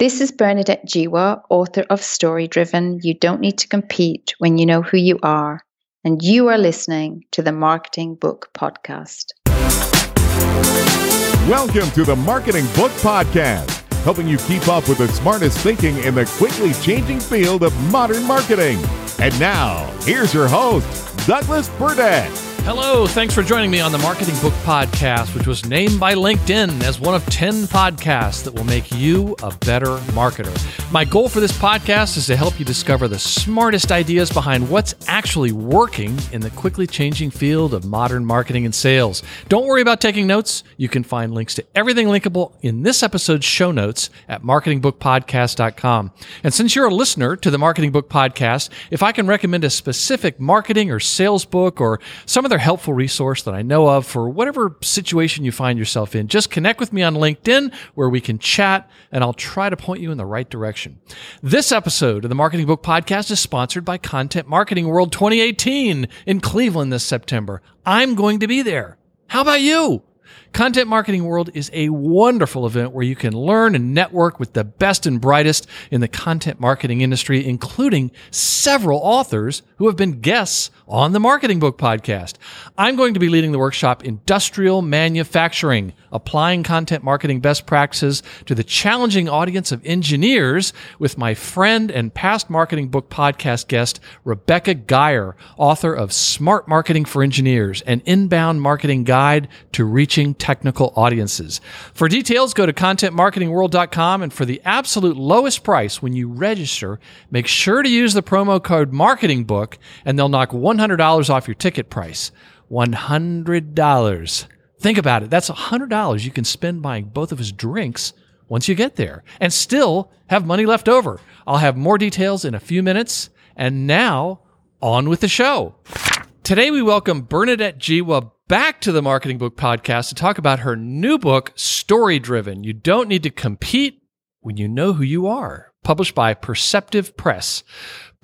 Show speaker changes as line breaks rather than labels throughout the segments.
This is Bernadette Jiwa, author of Story Driven You Don't Need to Compete When You Know Who You Are. And you are listening to the Marketing Book Podcast.
Welcome to the Marketing Book Podcast, helping you keep up with the smartest thinking in the quickly changing field of modern marketing. And now, here's your host, Douglas Burdett.
Hello, thanks for joining me on the Marketing Book Podcast, which was named by LinkedIn as one of 10 podcasts that will make you a better marketer. My goal for this podcast is to help you discover the smartest ideas behind what's actually working in the quickly changing field of modern marketing and sales. Don't worry about taking notes. You can find links to everything linkable in this episode's show notes at marketingbookpodcast.com. And since you're a listener to the Marketing Book Podcast, if I can recommend a specific marketing or sales book or some other helpful resource that I know of for whatever situation you find yourself in, just connect with me on LinkedIn where we can chat and I'll try to point you in the right direction. This episode of the Marketing Book Podcast is sponsored by Content Marketing World 2018 in Cleveland this September. I'm going to be there. How about you? Content Marketing World is a wonderful event where you can learn and network with the best and brightest in the content marketing industry, including several authors who have been guests on the Marketing Book Podcast. I'm going to be leading the workshop Industrial Manufacturing, applying content marketing best practices to the challenging audience of engineers with my friend and past Marketing Book Podcast guest, Rebecca Geier, author of Smart Marketing for Engineers, an inbound marketing guide to reaching technical audiences. For details, go to contentmarketingworld.com and for the absolute lowest price when you register, make sure to use the promo code marketing book and they'll knock $100 off your ticket price. $100. Think about it. That's $100 you can spend buying both of his drinks once you get there and still have money left over. I'll have more details in a few minutes. And now, on with the show. Today, we welcome Bernadette Jiwa back to the Marketing Book Podcast to talk about her new book, Story Driven. You don't need to compete when you know who you are, published by Perceptive Press.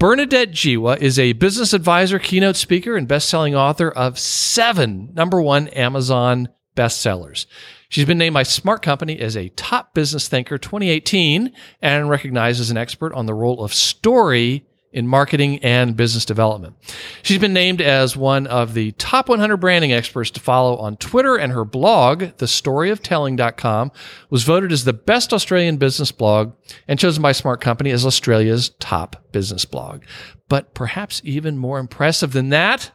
Bernadette Jiwa is a business advisor, keynote speaker, and best-selling author of seven number one Amazon bestsellers. She's been named by Smart Company as a top business thinker 2018 and recognized as an expert on the role of story in marketing and business development. She's been named as one of the top 100 branding experts to follow on Twitter, and her blog, thestoryoftelling.com, was voted as the best Australian business blog and chosen by Smart Company as Australia's top business blog. But perhaps even more impressive than that,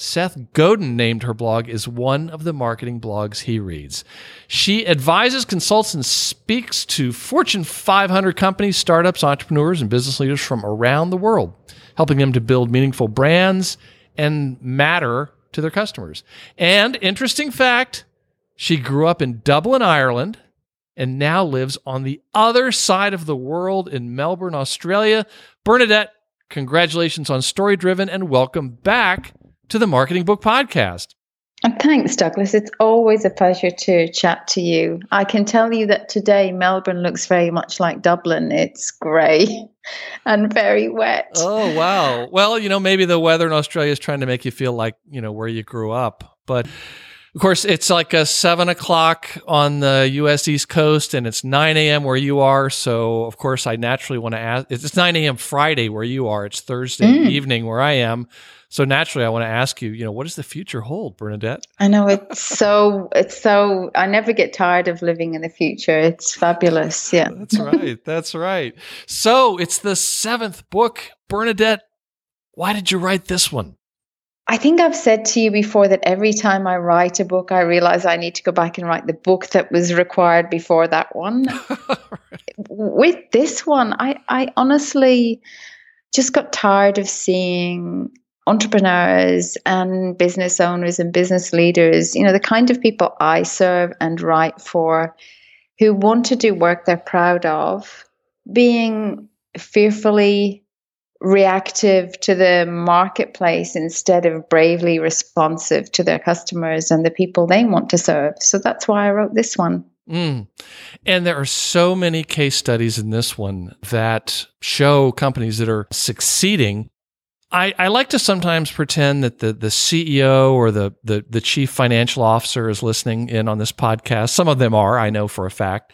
Seth Godin named her blog as one of the marketing blogs he reads. She advises, consults, and speaks to Fortune 500 companies, startups, entrepreneurs, and business leaders from around the world, helping them to build meaningful brands and matter to their customers. And interesting fact, she grew up in Dublin, Ireland, and now lives on the other side of the world in Melbourne, Australia. Bernadette, congratulations on Story Driven and welcome back to the Marketing Book Podcast.
Thanks, Douglas. It's always a pleasure to chat to you. I can tell you that today Melbourne looks very much like Dublin. It's grey and very wet.
Oh, wow. Well, you know, maybe the weather in Australia is trying to make you feel like, you know, where you grew up. But of course, it's like a seven o'clock on the U.S. East Coast, and it's nine a.m. where you are. So, of course, I naturally want to ask. It's nine a.m. Friday where you are. It's Thursday mm. evening where I am. So naturally, I want to ask you, you know, what does the future hold, Bernadette?
I know it's so, it's so, I never get tired of living in the future. It's fabulous. Yeah.
That's right. That's right. So it's the seventh book. Bernadette, why did you write this one?
I think I've said to you before that every time I write a book, I realize I need to go back and write the book that was required before that one. With this one, I, I honestly just got tired of seeing entrepreneurs and business owners and business leaders, you know, the kind of people I serve and write for who want to do work they're proud of, being fearfully reactive to the marketplace instead of bravely responsive to their customers and the people they want to serve. So that's why I wrote this one.
Mm. And there are so many case studies in this one that show companies that are succeeding I, I like to sometimes pretend that the, the CEO or the, the, the chief financial officer is listening in on this podcast. Some of them are, I know for a fact.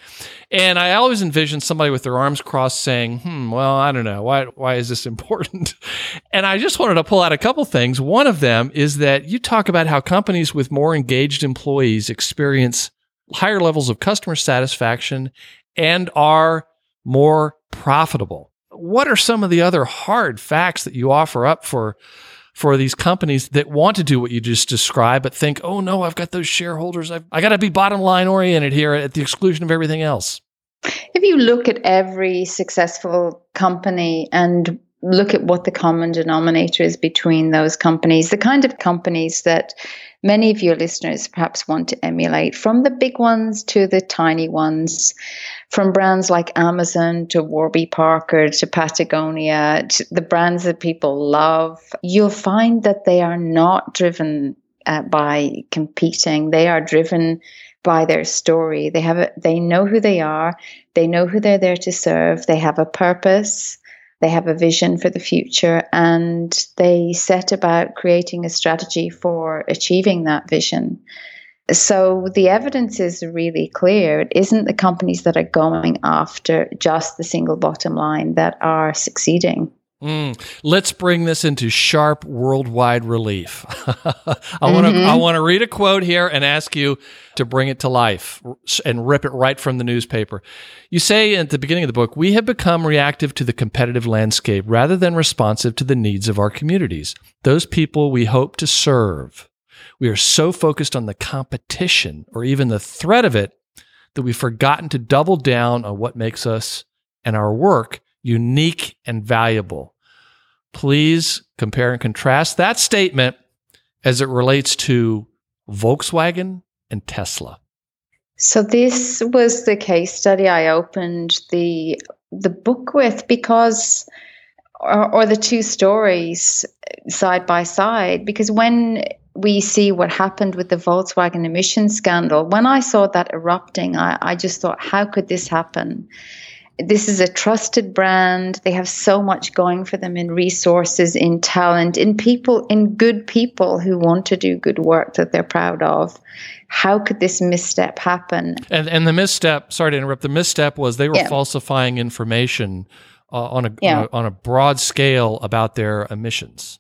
And I always envision somebody with their arms crossed saying, hmm, well, I don't know. Why, why is this important? and I just wanted to pull out a couple things. One of them is that you talk about how companies with more engaged employees experience higher levels of customer satisfaction and are more profitable what are some of the other hard facts that you offer up for for these companies that want to do what you just described, but think, oh no, I've got those shareholders. I've, I got to be bottom line oriented here at the exclusion of everything else.
If you look at every successful company and look at what the common denominator is between those companies, the kind of companies that many of your listeners perhaps want to emulate, from the big ones to the tiny ones, from brands like Amazon to Warby Parker to Patagonia, to the brands that people love, you'll find that they are not driven uh, by competing. They are driven by their story. They have a, they know who they are. They know who they're there to serve. They have a purpose. They have a vision for the future and they set about creating a strategy for achieving that vision. So the evidence is really clear. It isn't the companies that are going after just the single bottom line that are succeeding.
Mm, let's bring this into sharp worldwide relief. I want to mm-hmm. I want to read a quote here and ask you to bring it to life and rip it right from the newspaper. You say at the beginning of the book, "We have become reactive to the competitive landscape rather than responsive to the needs of our communities, those people we hope to serve. We are so focused on the competition or even the threat of it that we've forgotten to double down on what makes us and our work unique and valuable. Please compare and contrast that statement as it relates to Volkswagen and Tesla.
So this was the case study I opened the the book with because or, or the two stories side by side because when we see what happened with the Volkswagen emission scandal, when I saw that erupting, I, I just thought, how could this happen? This is a trusted brand. They have so much going for them in resources, in talent, in people, in good people who want to do good work that they're proud of. How could this misstep happen?
And and the misstep, sorry to interrupt, the misstep was they were yeah. falsifying information uh, on, a, yeah. on a on a broad scale about their emissions.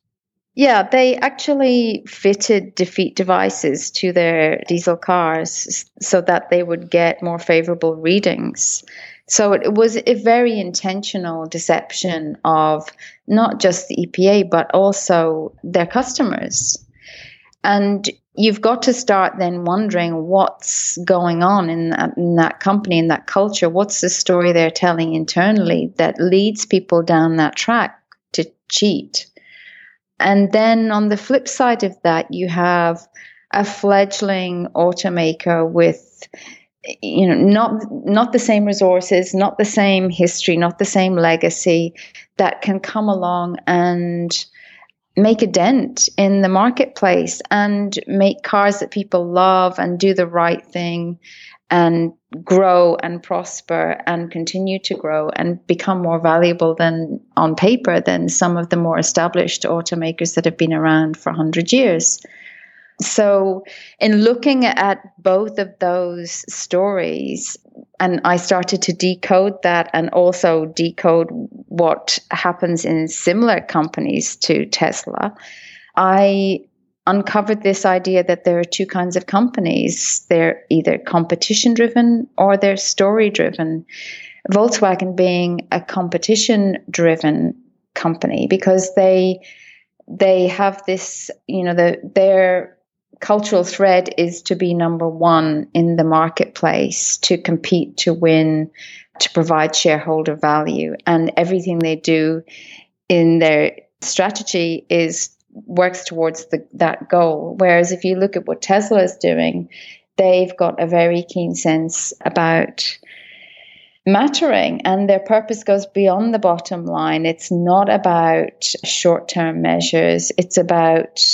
Yeah, they actually fitted defeat devices to their diesel cars so that they would get more favorable readings. So it was a very intentional deception of not just the EPA, but also their customers. And you've got to start then wondering what's going on in that, in that company, in that culture. What's the story they're telling internally that leads people down that track to cheat? And then on the flip side of that, you have a fledgling automaker with you know not not the same resources not the same history not the same legacy that can come along and make a dent in the marketplace and make cars that people love and do the right thing and grow and prosper and continue to grow and become more valuable than on paper than some of the more established automakers that have been around for 100 years so, in looking at both of those stories, and I started to decode that and also decode what happens in similar companies to Tesla, I uncovered this idea that there are two kinds of companies. They're either competition driven or they're story driven. Volkswagen being a competition driven company because they they have this, you know, the their cultural thread is to be number one in the marketplace, to compete, to win, to provide shareholder value. And everything they do in their strategy is works towards the, that goal. Whereas if you look at what Tesla is doing, they've got a very keen sense about mattering and their purpose goes beyond the bottom line. It's not about short term measures, it's about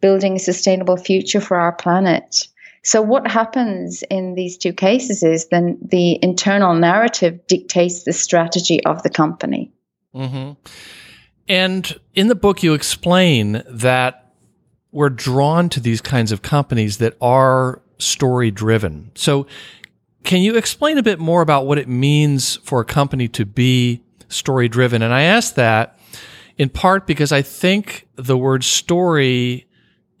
building a sustainable future for our planet. So, what happens in these two cases is then the internal narrative dictates the strategy of the company.
Mm-hmm. And in the book, you explain that we're drawn to these kinds of companies that are story driven. So, can you explain a bit more about what it means for a company to be story driven? And I ask that in part because I think the word story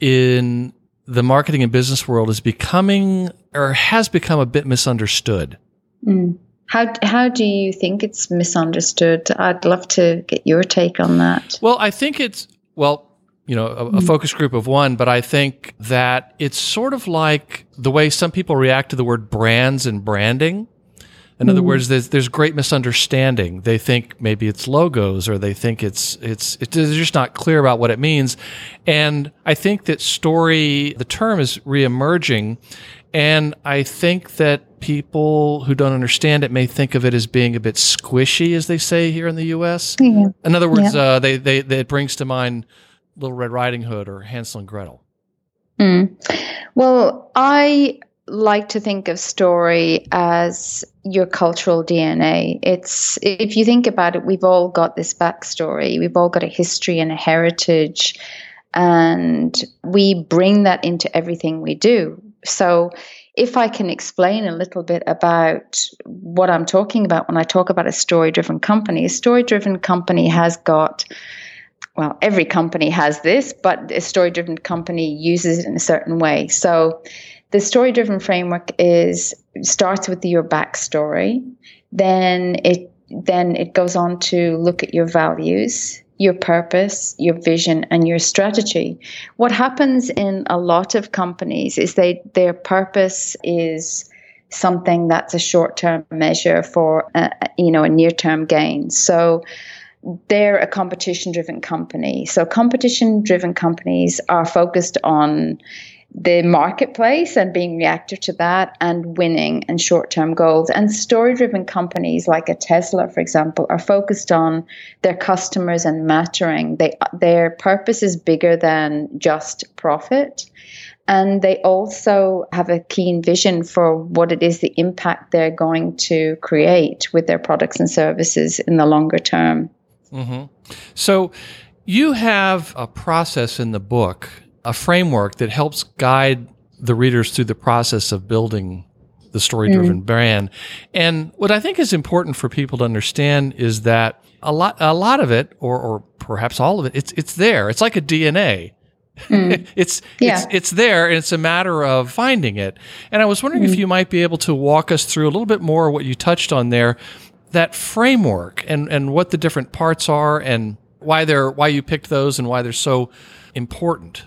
in the marketing and business world is becoming or has become a bit misunderstood.
Mm. How how do you think it's misunderstood? I'd love to get your take on that.
Well, I think it's well, you know, a, a mm. focus group of one, but I think that it's sort of like the way some people react to the word brands and branding. In other mm. words, there's, there's great misunderstanding. They think maybe it's logos, or they think it's it's it's just not clear about what it means. And I think that story, the term is reemerging, and I think that people who don't understand it may think of it as being a bit squishy, as they say here in the U.S. Yeah. In other words, yeah. uh, they, they, they, it brings to mind Little Red Riding Hood or Hansel and Gretel.
Mm. Well, I like to think of story as your cultural DNA. It's if you think about it, we've all got this backstory. We've all got a history and a heritage, and we bring that into everything we do. So, if I can explain a little bit about what I'm talking about when I talk about a story driven company, a story driven company has got well, every company has this, but a story driven company uses it in a certain way. So, the story driven framework is starts with your backstory, then it then it goes on to look at your values, your purpose, your vision, and your strategy. What happens in a lot of companies is they their purpose is something that's a short term measure for a, you know a near term gain. So they're a competition driven company. So competition driven companies are focused on the marketplace and being reactive to that and winning and short term goals. And story driven companies like a Tesla, for example, are focused on their customers and mattering. They, their purpose is bigger than just profit. And they also have a keen vision for what it is the impact they're going to create with their products and services in the longer term.
Mm-hmm. So, you have a process in the book a framework that helps guide the readers through the process of building the story driven mm. brand. And what I think is important for people to understand is that a lot, a lot of it, or, or perhaps all of it, it's, it's there. It's like a DNA. Mm. it's, yeah. it's, it's there and it's a matter of finding it. And I was wondering mm. if you might be able to walk us through a little bit more what you touched on there, that framework and, and what the different parts are and why they're, why you picked those and why they're so important.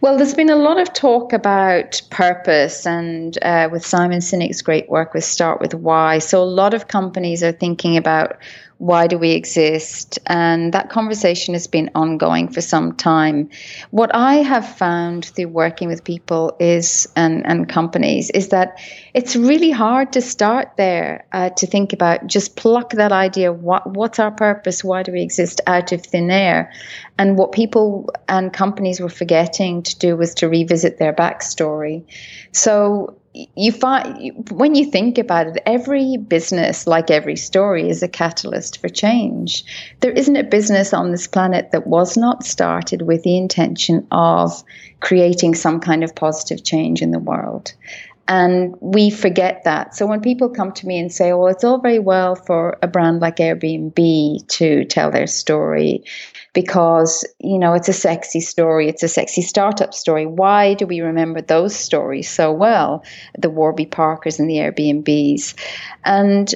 Well, there's been a lot of talk about purpose, and uh, with Simon Sinek's great work with Start with Why. So, a lot of companies are thinking about why do we exist? And that conversation has been ongoing for some time. What I have found through working with people is and, and companies is that it's really hard to start there uh, to think about just pluck that idea what what's our purpose why do we exist out of thin air and what people and companies were forgetting to do was to revisit their backstory so you find when you think about it, every business, like every story, is a catalyst for change. There isn't a business on this planet that was not started with the intention of creating some kind of positive change in the world. And we forget that. So when people come to me and say, well, it's all very well for a brand like Airbnb to tell their story because, you know, it's a sexy story, it's a sexy startup story. Why do we remember those stories so well? The Warby Parkers and the Airbnbs. And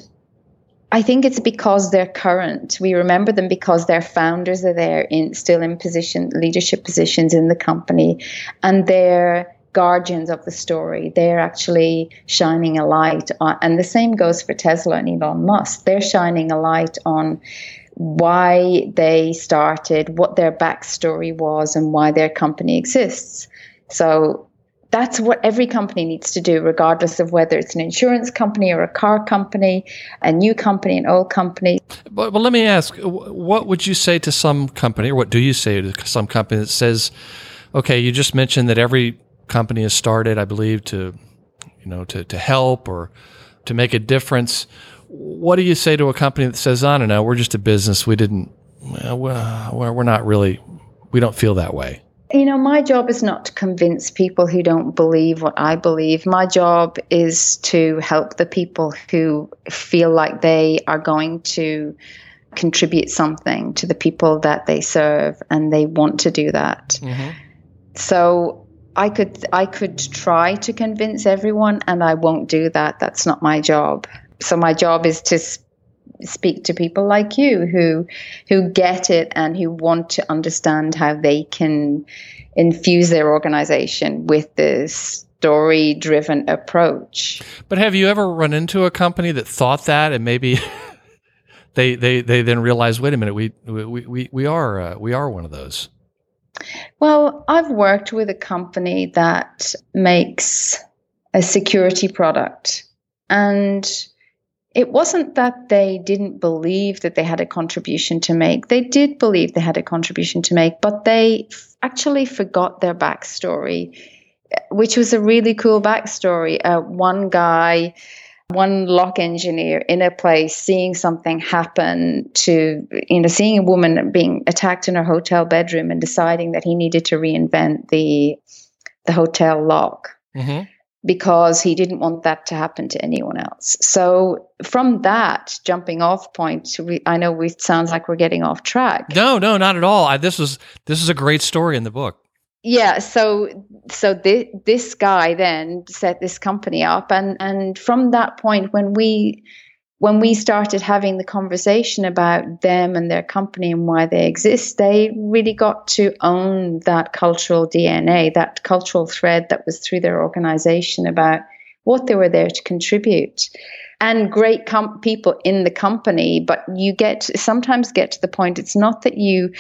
I think it's because they're current. We remember them because their founders are there in still in position leadership positions in the company and they're guardians of the story. They're actually shining a light on, and the same goes for Tesla and Elon Musk. They're shining a light on why they started, what their backstory was, and why their company exists. So that's what every company needs to do, regardless of whether it's an insurance company or a car company, a new company, an old company.
But, let me ask what would you say to some company, or what do you say to some company that says, okay, you just mentioned that every company has started, I believe, to you know to to help or to make a difference. What do you say to a company that says, "I don't know, we're just a business. We didn't well, we're, we're not really, we don't feel that way.
You know, my job is not to convince people who don't believe what I believe. My job is to help the people who feel like they are going to contribute something to the people that they serve and they want to do that. Mm-hmm. So I could I could try to convince everyone and I won't do that. That's not my job. So my job is to speak to people like you who who get it and who want to understand how they can infuse their organization with this story driven approach.
But have you ever run into a company that thought that and maybe they they they then realize wait a minute we we we, we are uh, we are one of those.
Well, I've worked with a company that makes a security product and it wasn't that they didn't believe that they had a contribution to make. They did believe they had a contribution to make, but they f- actually forgot their backstory, which was a really cool backstory. Uh, one guy, one lock engineer in a place, seeing something happen to, you know, seeing a woman being attacked in her hotel bedroom and deciding that he needed to reinvent the the hotel lock. Mm-hmm because he didn't want that to happen to anyone else. So from that jumping off point, we, I know it sounds like we're getting off track.
No, no, not at all. I, this was this is a great story in the book.
Yeah, so so this this guy then set this company up, and and from that point, when we when we started having the conversation about them and their company and why they exist, they really got to own that cultural DNA, that cultural thread that was through their organization about what they were there to contribute. And great com- people in the company, but you get sometimes get to the point it's not that you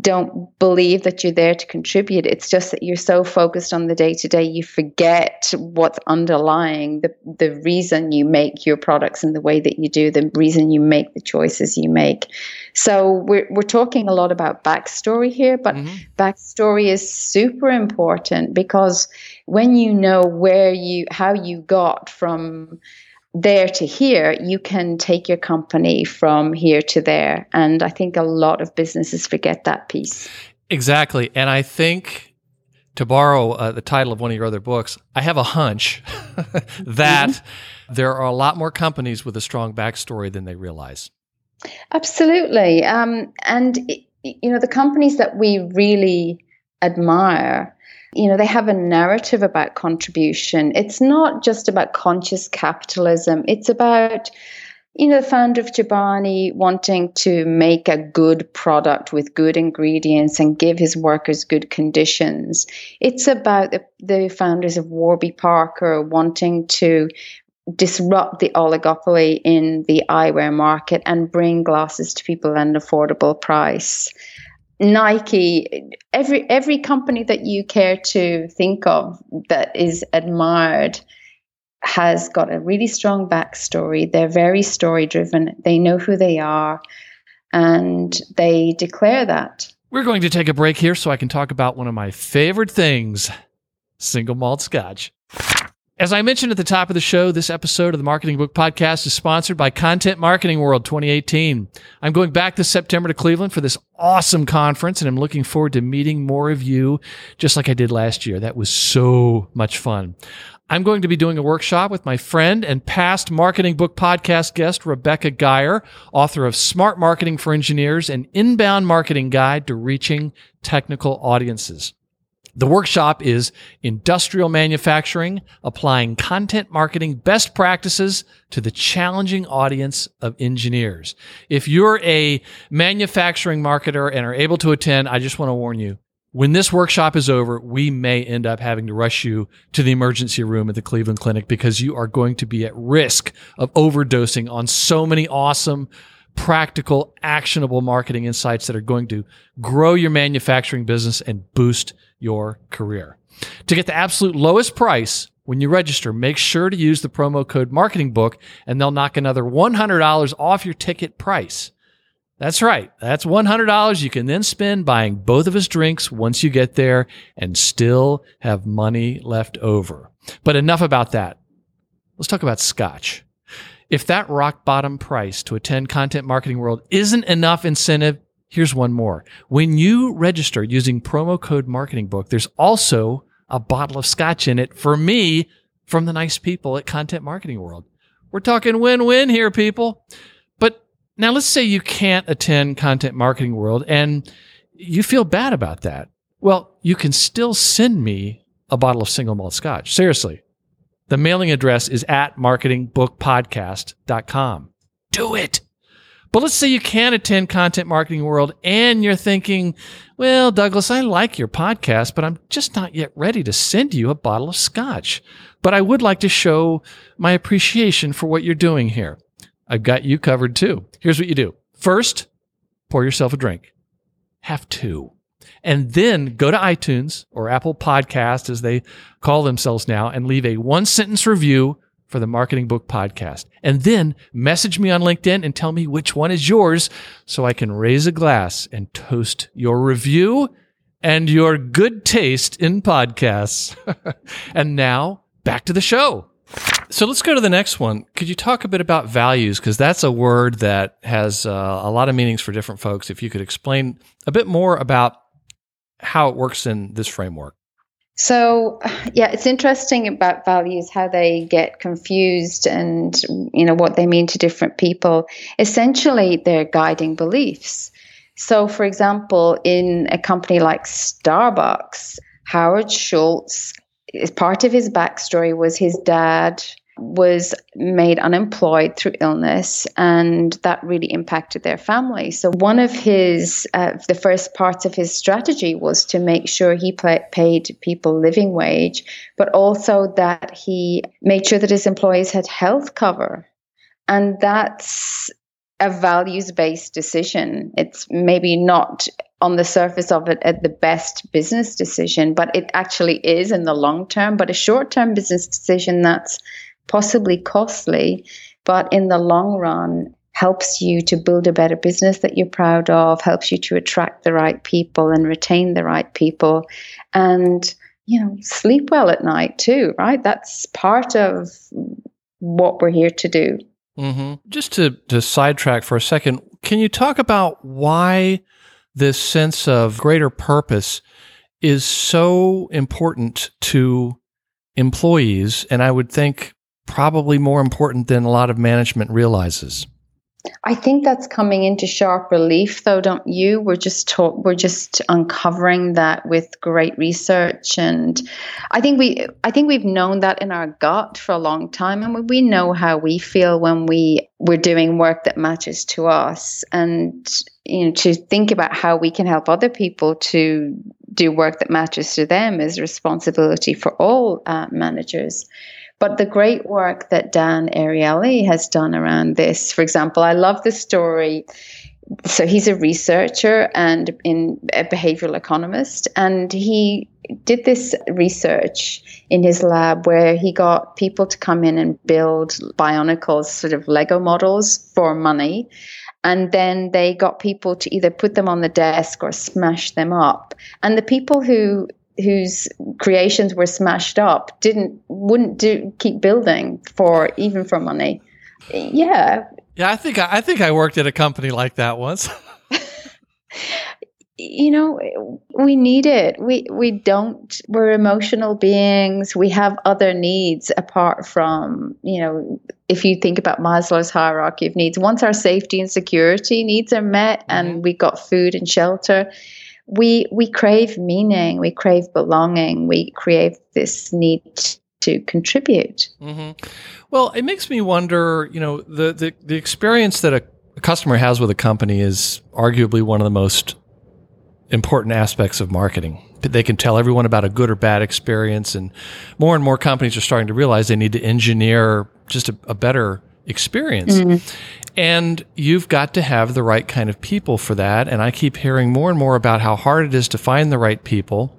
don't believe that you're there to contribute. It's just that you're so focused on the day to day, you forget what's underlying the, the reason you make your products and the way that you do, the reason you make the choices you make. So we're, we're talking a lot about backstory here, but mm-hmm. backstory is super important because when you know where you, how you got from there to here, you can take your company from here to there. And I think a lot of businesses forget that piece.
Exactly. And I think, to borrow uh, the title of one of your other books, I have a hunch that mm-hmm. there are a lot more companies with a strong backstory than they realize.
Absolutely. Um, and, you know, the companies that we really admire you know, they have a narrative about contribution. It's not just about conscious capitalism, it's about you know, the founder of Chobani wanting to make a good product with good ingredients and give his workers good conditions. It's about the, the founders of Warby Parker wanting to disrupt the oligopoly in the eyewear market and bring glasses to people at an affordable price. Nike, every every company that you care to think of that is admired has got a really strong backstory. They're very story driven. They know who they are, and they declare that.
We're going to take a break here so I can talk about one of my favorite things single malt scotch. As I mentioned at the top of the show, this episode of the Marketing Book Podcast is sponsored by Content Marketing World 2018. I'm going back this September to Cleveland for this awesome conference, and I'm looking forward to meeting more of you just like I did last year. That was so much fun. I'm going to be doing a workshop with my friend and past Marketing Book Podcast guest, Rebecca Geier, author of Smart Marketing for Engineers, an inbound marketing guide to reaching technical audiences. The workshop is industrial manufacturing, applying content marketing best practices to the challenging audience of engineers. If you're a manufacturing marketer and are able to attend, I just want to warn you. When this workshop is over, we may end up having to rush you to the emergency room at the Cleveland Clinic because you are going to be at risk of overdosing on so many awesome practical, actionable marketing insights that are going to grow your manufacturing business and boost your career. To get the absolute lowest price when you register, make sure to use the promo code Marketing Book, and they'll knock another $100 off your ticket price. That's right. That's $100 you can then spend buying both of us drinks once you get there and still have money left over. But enough about that. Let's talk about scotch. If that rock bottom price to attend Content Marketing World isn't enough incentive here's one more. When you register using promo code marketing book, there's also a bottle of scotch in it for me from the nice people at Content Marketing World. We're talking win win here, people. But now let's say you can't attend Content Marketing World and you feel bad about that. Well, you can still send me a bottle of single malt scotch. Seriously. The mailing address is at marketingbookpodcast.com. Do it. But let's say you can attend Content Marketing World and you're thinking, well, Douglas, I like your podcast, but I'm just not yet ready to send you a bottle of scotch. But I would like to show my appreciation for what you're doing here. I've got you covered too. Here's what you do. First, pour yourself a drink. Have two. And then go to iTunes or Apple Podcast, as they call themselves now, and leave a one sentence review for the Marketing Book Podcast. And then message me on LinkedIn and tell me which one is yours so I can raise a glass and toast your review and your good taste in podcasts. and now back to the show. So let's go to the next one. Could you talk a bit about values? Because that's a word that has uh, a lot of meanings for different folks. If you could explain a bit more about how it works in this framework.
So, yeah, it's interesting about values, how they get confused and, you know, what they mean to different people. Essentially, they're guiding beliefs. So, for example, in a company like Starbucks, Howard Schultz, part of his backstory was his dad was made unemployed through illness, and that really impacted their family. So, one of his, uh, the first parts of his strategy was to make sure he pay, paid people living wage, but also that he made sure that his employees had health cover. And that's a values based decision. It's maybe not on the surface of it at the best business decision, but it actually is in the long term. But a short term business decision that's possibly costly, but in the long run, helps you to build a better business that you're proud of, helps you to attract the right people and retain the right people, and you know, sleep well at night too, right? That's part of what we're here to do.
Mm-hmm. Just to, to sidetrack for a second, can you talk about why this sense of greater purpose is so important to employees? And I would think probably more important than a lot of management realizes.
I think that's coming into sharp relief, though, don't you? We're just talk, we're just uncovering that with great research, and I think we I think we've known that in our gut for a long time, and we know how we feel when we we're doing work that matches to us, and you know to think about how we can help other people to do work that matches to them is responsibility for all uh, managers. But the great work that Dan Ariely has done around this, for example, I love the story. So he's a researcher and in a behavioral economist, and he did this research in his lab where he got people to come in and build Bionicles, sort of Lego models for money. And then they got people to either put them on the desk or smash them up. And the people who whose creations were smashed up didn't wouldn't do keep building for even for money. Yeah.
Yeah, I think I, think I worked at a company like that once.
you know, we need it. We we don't. We're emotional beings. We have other needs apart from you know. If you think about Maslow's hierarchy of needs, once our safety and security needs are met, mm-hmm. and we got food and shelter, we we crave meaning, we crave belonging, we crave this need to contribute.
Mm-hmm. Well, it makes me wonder. You know, the the, the experience that a, a customer has with a company is arguably one of the most important aspects of marketing. They can tell everyone about a good or bad experience, and more and more companies are starting to realize they need to engineer just a, a better experience. Mm-hmm. And you've got to have the right kind of people for that. And I keep hearing more and more about how hard it is to find the right people.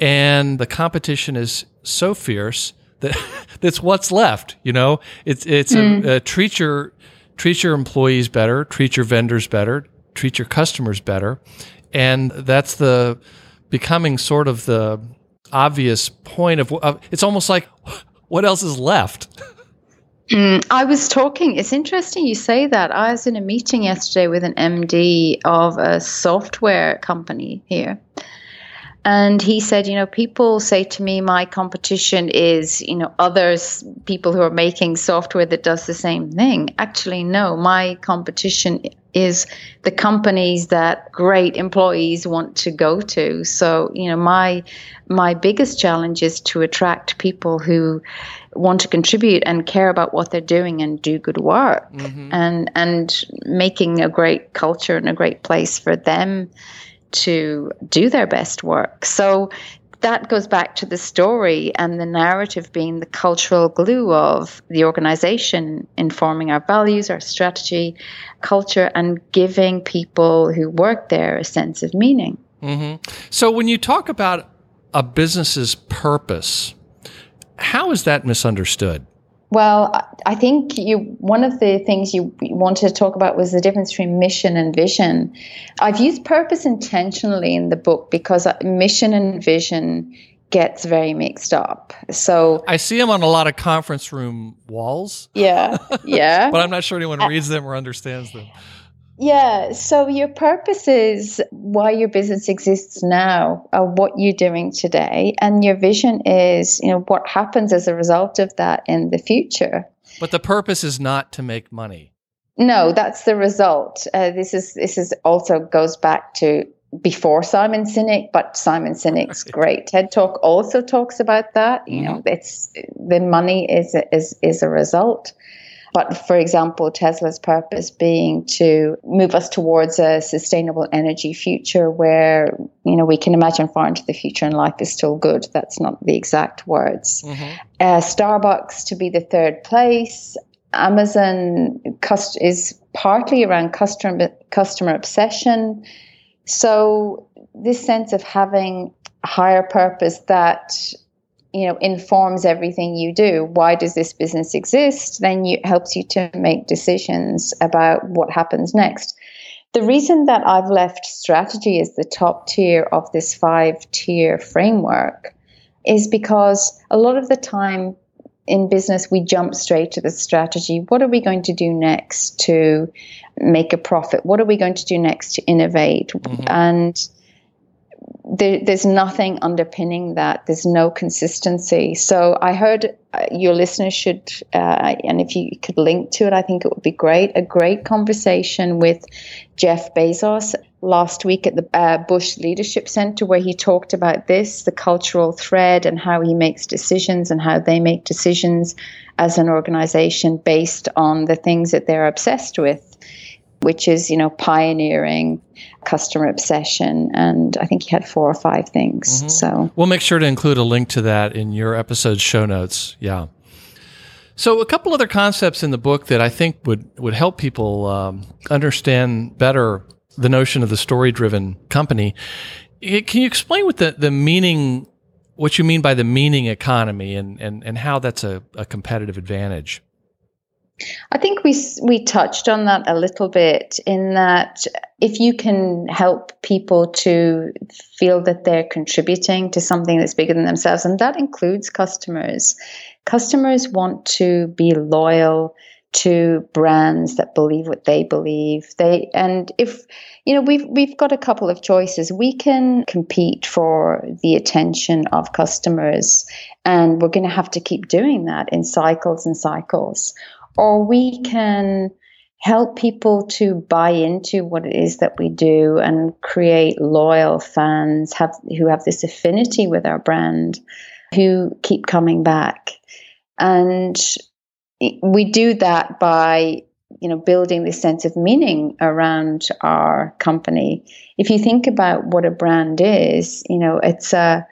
And the competition is so fierce that that's what's left. You know, it's, it's mm. a, a treat your, treat your employees better, treat your vendors better, treat your customers better. And that's the becoming sort of the obvious point of, of it's almost like what else is left?
Mm, I was talking, it's interesting you say that. I was in a meeting yesterday with an MD of a software company here. And he said, you know, people say to me, my competition is, you know, others, people who are making software that does the same thing. Actually, no, my competition is the companies that great employees want to go to. So, you know, my my biggest challenge is to attract people who want to contribute and care about what they're doing and do good work mm-hmm. and and making a great culture and a great place for them to do their best work. So that goes back to the story and the narrative being the cultural glue of the organization, informing our values, our strategy, culture, and giving people who work there a sense of meaning.
Mm-hmm. So when you talk about a business's purpose, how is that misunderstood?
Well, I think you one of the things you wanted to talk about was the difference between mission and vision. I've used purpose intentionally in the book because uh, mission and vision gets very mixed up. So
I see them on a lot of conference room walls.
Yeah, yeah.
but I'm not sure anyone reads them or understands them.
Yeah. So your purpose is why your business exists now, uh, what you're doing today, and your vision is, you know, what happens as a result of that in the future.
But the purpose is not to make money.
No, that's the result. Uh, this is this is also goes back to before Simon Sinek, but Simon Sinek's right. great TED Talk also talks about that. You know, mm-hmm. it's the money is is is a result. But for example, Tesla's purpose being to move us towards a sustainable energy future where, you know, we can imagine far into the future and life is still good. That's not the exact words. Mm-hmm. Uh, Starbucks to be the third place. Amazon cust- is partly around customer customer obsession. So this sense of having a higher purpose that you know informs everything you do. Why does this business exist? Then it helps you to make decisions about what happens next. The reason that i've left strategy as the top tier of this five tier framework is because a lot of the time in business we jump straight to the strategy. What are we going to do next to make a profit? What are we going to do next to innovate? Mm-hmm. and there, there's nothing underpinning that. There's no consistency. So I heard uh, your listeners should, uh, and if you could link to it, I think it would be great. A great conversation with Jeff Bezos last week at the uh, Bush Leadership Center, where he talked about this the cultural thread and how he makes decisions and how they make decisions as an organization based on the things that they're obsessed with which is, you know, pioneering customer obsession. And I think he had four or five things. Mm-hmm. So
we'll make sure to include a link to that in your episode show notes. Yeah. So a couple other concepts in the book that I think would, would help people um, understand better the notion of the story driven company. Can you explain what the, the meaning, what you mean by the meaning economy and, and, and how that's a, a competitive advantage?
I think we we touched on that a little bit in that if you can help people to feel that they're contributing to something that's bigger than themselves, and that includes customers. Customers want to be loyal to brands that believe what they believe. They and if you know we've we've got a couple of choices. We can compete for the attention of customers, and we're going to have to keep doing that in cycles and cycles or we can help people to buy into what it is that we do and create loyal fans have who have this affinity with our brand who keep coming back. And we do that by you know building this sense of meaning around our company. If you think about what a brand is you know it's a,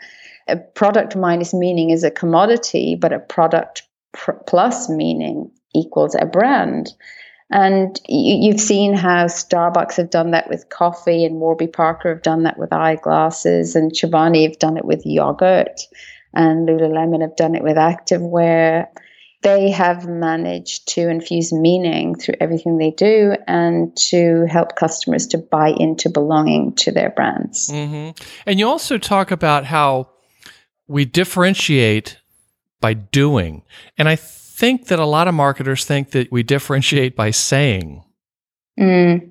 a product minus meaning is a commodity but a product pr- plus meaning equals a brand. And you've seen how Starbucks have done that with coffee, and Warby Parker have done that with eyeglasses, and Chobani have done it with yogurt, and Lululemon have done it with activewear. They have managed to infuse meaning through everything they do and to help customers to buy into belonging to their brands.
Mm-hmm. And you also talk about how we differentiate by doing. And I think that a lot of marketers think that we differentiate by saying.
Mm.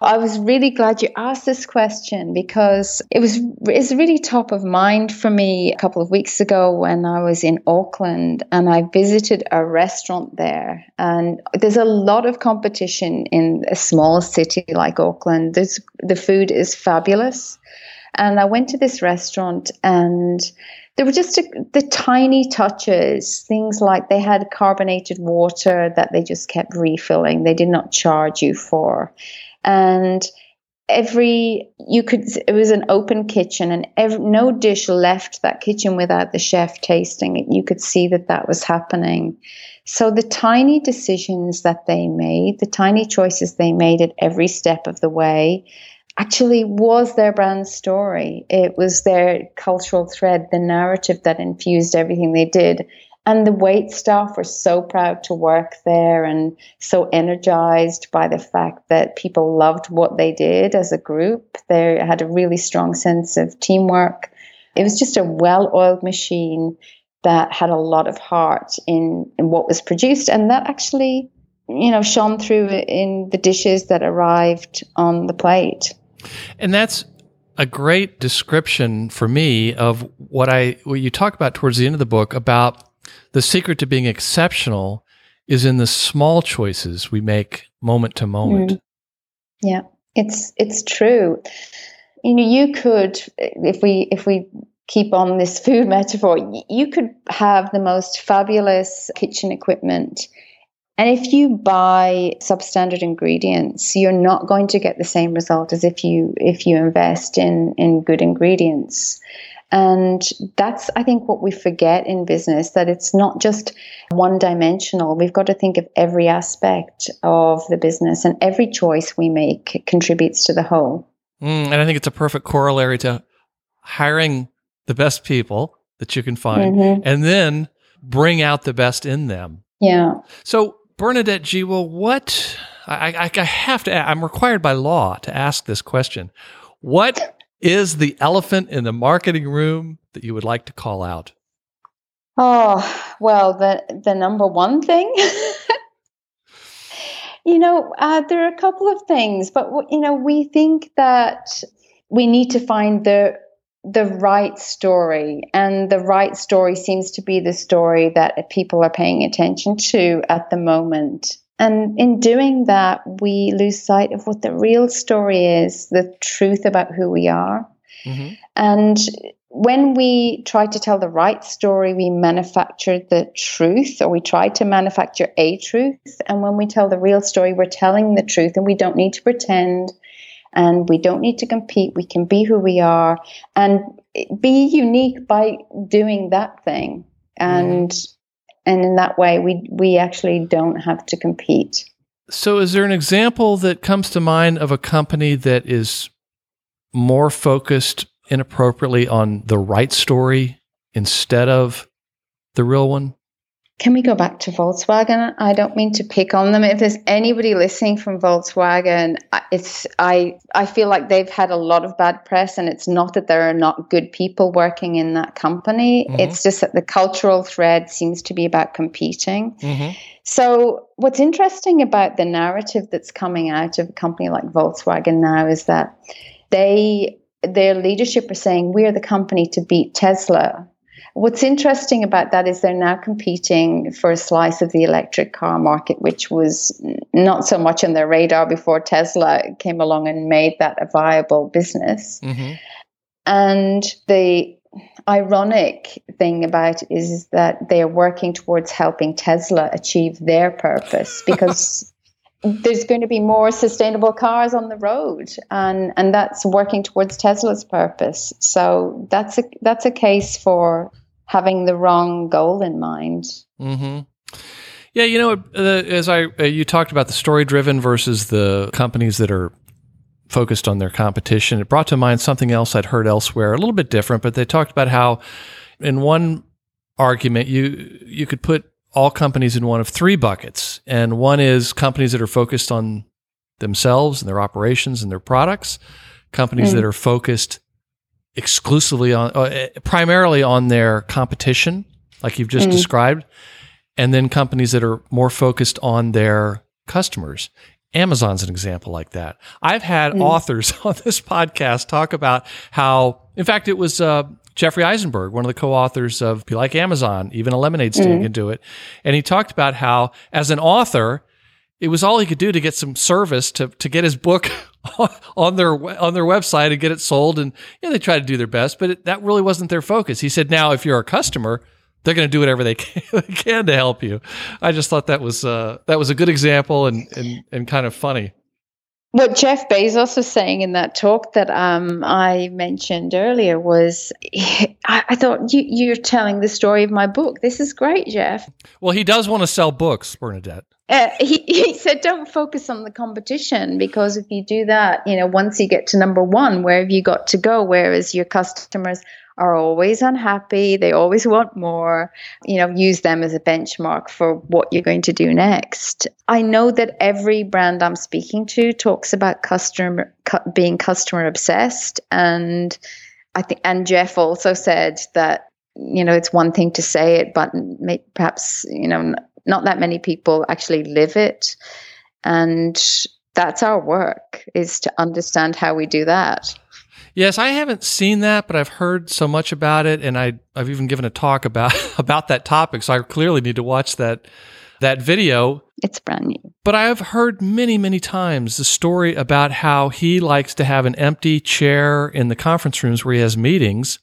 I was really glad you asked this question because it was it's really top of mind for me a couple of weeks ago when I was in Auckland and I visited a restaurant there. And there's a lot of competition in a small city like Auckland. There's, the food is fabulous. And I went to this restaurant and there were just a, the tiny touches, things like they had carbonated water that they just kept refilling. They did not charge you for and every you could it was an open kitchen and every, no dish left that kitchen without the chef tasting it you could see that that was happening so the tiny decisions that they made the tiny choices they made at every step of the way actually was their brand story it was their cultural thread the narrative that infused everything they did and the wait staff were so proud to work there and so energized by the fact that people loved what they did as a group. They had a really strong sense of teamwork. It was just a well oiled machine that had a lot of heart in, in what was produced. And that actually, you know, shone through in the dishes that arrived on the plate.
And that's a great description for me of what I what you talk about towards the end of the book about the secret to being exceptional is in the small choices we make moment to moment. Mm.
Yeah, it's it's true. You know, you could if we if we keep on this food metaphor, you could have the most fabulous kitchen equipment. And if you buy substandard ingredients, you're not going to get the same result as if you if you invest in in good ingredients. And that's, I think, what we forget in business that it's not just one dimensional. We've got to think of every aspect of the business, and every choice we make contributes to the whole.
Mm, and I think it's a perfect corollary to hiring the best people that you can find mm-hmm. and then bring out the best in them.
Yeah.
So, Bernadette Jiwa, what I, I, I have to, I'm required by law to ask this question. What is the elephant in the marketing room that you would like to call out?
Oh, well, the the number one thing. you know, uh, there are a couple of things, but you know, we think that we need to find the the right story, and the right story seems to be the story that people are paying attention to at the moment. And in doing that, we lose sight of what the real story is the truth about who we are. Mm-hmm. And when we try to tell the right story, we manufacture the truth, or we try to manufacture a truth. And when we tell the real story, we're telling the truth, and we don't need to pretend and we don't need to compete. We can be who we are and be unique by doing that thing. And mm and in that way we we actually don't have to compete
so is there an example that comes to mind of a company that is more focused inappropriately on the right story instead of the real one
can we go back to Volkswagen? I don't mean to pick on them. If there's anybody listening from Volkswagen, it's I I feel like they've had a lot of bad press, and it's not that there are not good people working in that company. Mm-hmm. It's just that the cultural thread seems to be about competing. Mm-hmm. So what's interesting about the narrative that's coming out of a company like Volkswagen now is that they their leadership are saying we're the company to beat Tesla What's interesting about that is they're now competing for a slice of the electric car market, which was not so much on their radar before Tesla came along and made that a viable business. Mm-hmm. And the ironic thing about it is that they are working towards helping Tesla achieve their purpose because there's going to be more sustainable cars on the road and and that's working towards Tesla's purpose so that's a that's a case for having the wrong goal in mind.
Mm-hmm. Yeah, you know, uh, as I uh, you talked about the story driven versus the companies that are focused on their competition, it brought to mind something else I'd heard elsewhere, a little bit different, but they talked about how in one argument you you could put all companies in one of three buckets, and one is companies that are focused on themselves and their operations and their products, companies mm. that are focused exclusively on, uh, primarily on their competition, like you've just mm. described. and then companies that are more focused on their customers. Amazon's an example like that. I've had mm. authors on this podcast talk about how, in fact, it was uh, Jeffrey Eisenberg, one of the co-authors of Be Like Amazon, even a lemonade stand mm. can do it. And he talked about how, as an author, it was all he could do to get some service to to get his book on their on their website and get it sold. And you know, they try to do their best, but it, that really wasn't their focus. He said, now if you're a customer, they're going to do whatever they can, they can, to help you. I just thought that was uh, that was a good example and, and and kind of funny.
What Jeff Bezos was saying in that talk that um, I mentioned earlier was, I, I thought you, you're telling the story of my book. This is great, Jeff.
Well, he does want to sell books, Bernadette.
Uh, he, he said, don't focus on the competition because if you do that, you know, once you get to number one, where have you got to go? Whereas your customers are always unhappy. They always want more. You know, use them as a benchmark for what you're going to do next. I know that every brand I'm speaking to talks about customer cu- being customer obsessed, and I think and Jeff also said that you know it's one thing to say it, but may, perhaps you know not that many people actually live it, and that's our work is to understand how we do that.
Yes, I haven't seen that, but I've heard so much about it, and I I've even given a talk about about that topic. So I clearly need to watch that that video.
It's brand new.
But I have heard many, many times the story about how he likes to have an empty chair in the conference rooms where he has meetings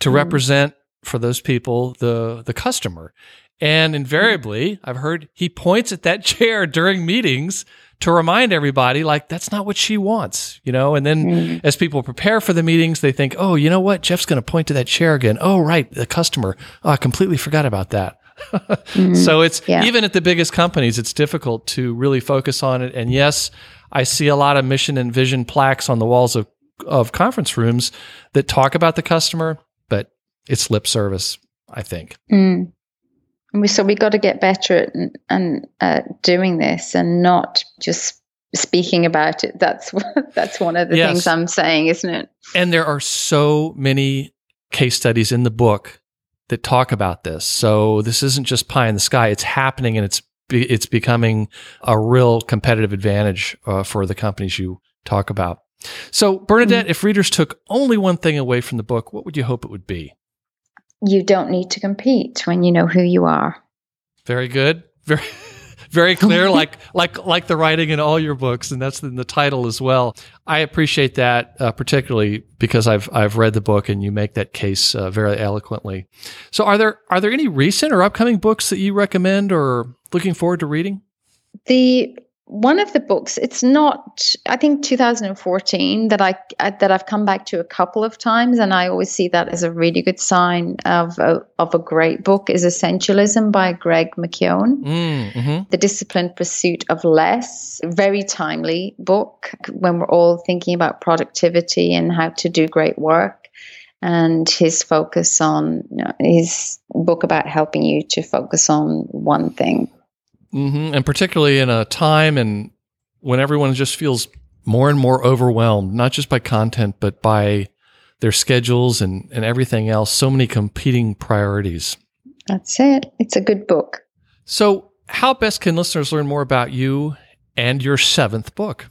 to mm. represent for those people the the customer. And invariably, I've heard he points at that chair during meetings to remind everybody like that's not what she wants, you know. And then mm. as people prepare for the meetings, they think, oh, you know what, Jeff's going to point to that chair again. Oh, right, the customer. Oh, I completely forgot about that. mm. So it's yeah. even at the biggest companies, it's difficult to really focus on it. And yes, I see a lot of mission and vision plaques on the walls of of conference rooms that talk about the customer, but it's lip service. I think.
Mm. We, so we got to get better at and uh, doing this and not just speaking about it. That's that's one of the yes. things I'm saying, isn't it?
And there are so many case studies in the book that talk about this. So this isn't just pie in the sky; it's happening, and it's it's becoming a real competitive advantage uh, for the companies you talk about. So, Bernadette, mm-hmm. if readers took only one thing away from the book, what would you hope it would be?
You don't need to compete when you know who you are.
Very good. Very very clear like like like the writing in all your books and that's in the title as well. I appreciate that uh, particularly because I've I've read the book and you make that case uh, very eloquently. So are there are there any recent or upcoming books that you recommend or looking forward to reading?
The one of the books it's not i think 2014 that i that i've come back to a couple of times and i always see that as a really good sign of a, of a great book is essentialism by greg mckeown. Mm, mm-hmm. the disciplined pursuit of less very timely book when we're all thinking about productivity and how to do great work. And his focus on you know, his book about helping you to focus on one thing
Mm-hmm. And particularly in a time and when everyone just feels more and more overwhelmed, not just by content, but by their schedules and, and everything else, so many competing priorities.
That's it. It's a good book.
So, how best can listeners learn more about you and your seventh book?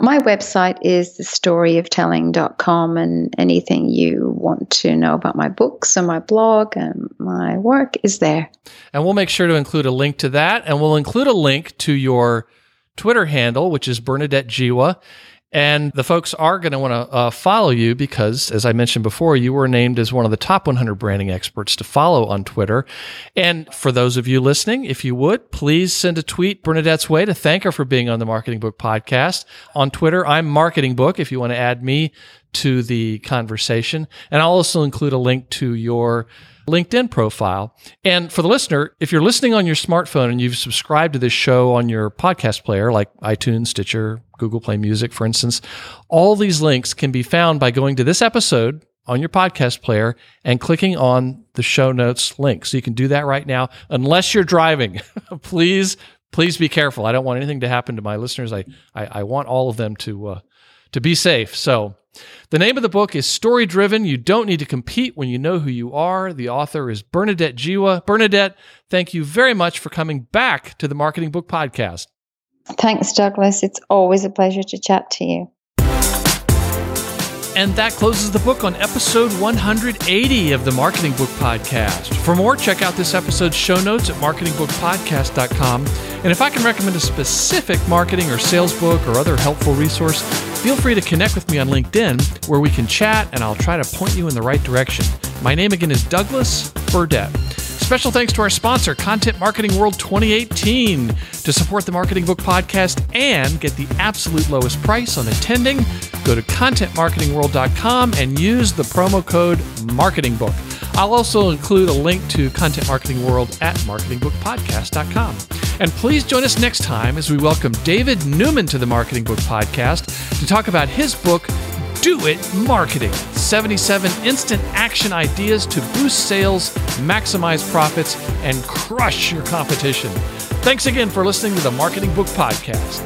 My website is thestoryoftelling.com, and anything you want to know about my books and my blog and my work is there.
And we'll make sure to include a link to that, and we'll include a link to your Twitter handle, which is Bernadette Jiwa. And the folks are going to want to uh, follow you because, as I mentioned before, you were named as one of the top 100 branding experts to follow on Twitter. And for those of you listening, if you would, please send a tweet Bernadette's way to thank her for being on the Marketing Book podcast. On Twitter, I'm Marketing Book if you want to add me to the conversation. And I'll also include a link to your LinkedIn profile. And for the listener, if you're listening on your smartphone and you've subscribed to this show on your podcast player, like iTunes, Stitcher, Google Play Music, for instance, all these links can be found by going to this episode on your podcast player and clicking on the show notes link. So you can do that right now, unless you're driving. please, please be careful. I don't want anything to happen to my listeners. I, I, I want all of them to, uh, to be safe. So, the name of the book is Story Driven. You don't need to compete when you know who you are. The author is Bernadette Jiwa. Bernadette, thank you very much for coming back to the Marketing Book Podcast.
Thanks, Douglas. It's always a pleasure to chat to you.
And that closes the book on episode 180 of the Marketing Book Podcast. For more, check out this episode's show notes at marketingbookpodcast.com. And if I can recommend a specific marketing or sales book or other helpful resource, feel free to connect with me on LinkedIn where we can chat and I'll try to point you in the right direction. My name again is Douglas Burdett. Special thanks to our sponsor, Content Marketing World 2018. To support the Marketing Book Podcast and get the absolute lowest price on attending, go to contentmarketingworld.com and use the promo code MarketingBook. I'll also include a link to Content Marketing World at marketingbookpodcast.com. And please join us next time as we welcome David Newman to the Marketing Book Podcast to talk about his book, do It Marketing 77 Instant Action Ideas to Boost Sales, Maximize Profits, and Crush Your Competition. Thanks again for listening to the Marketing Book Podcast.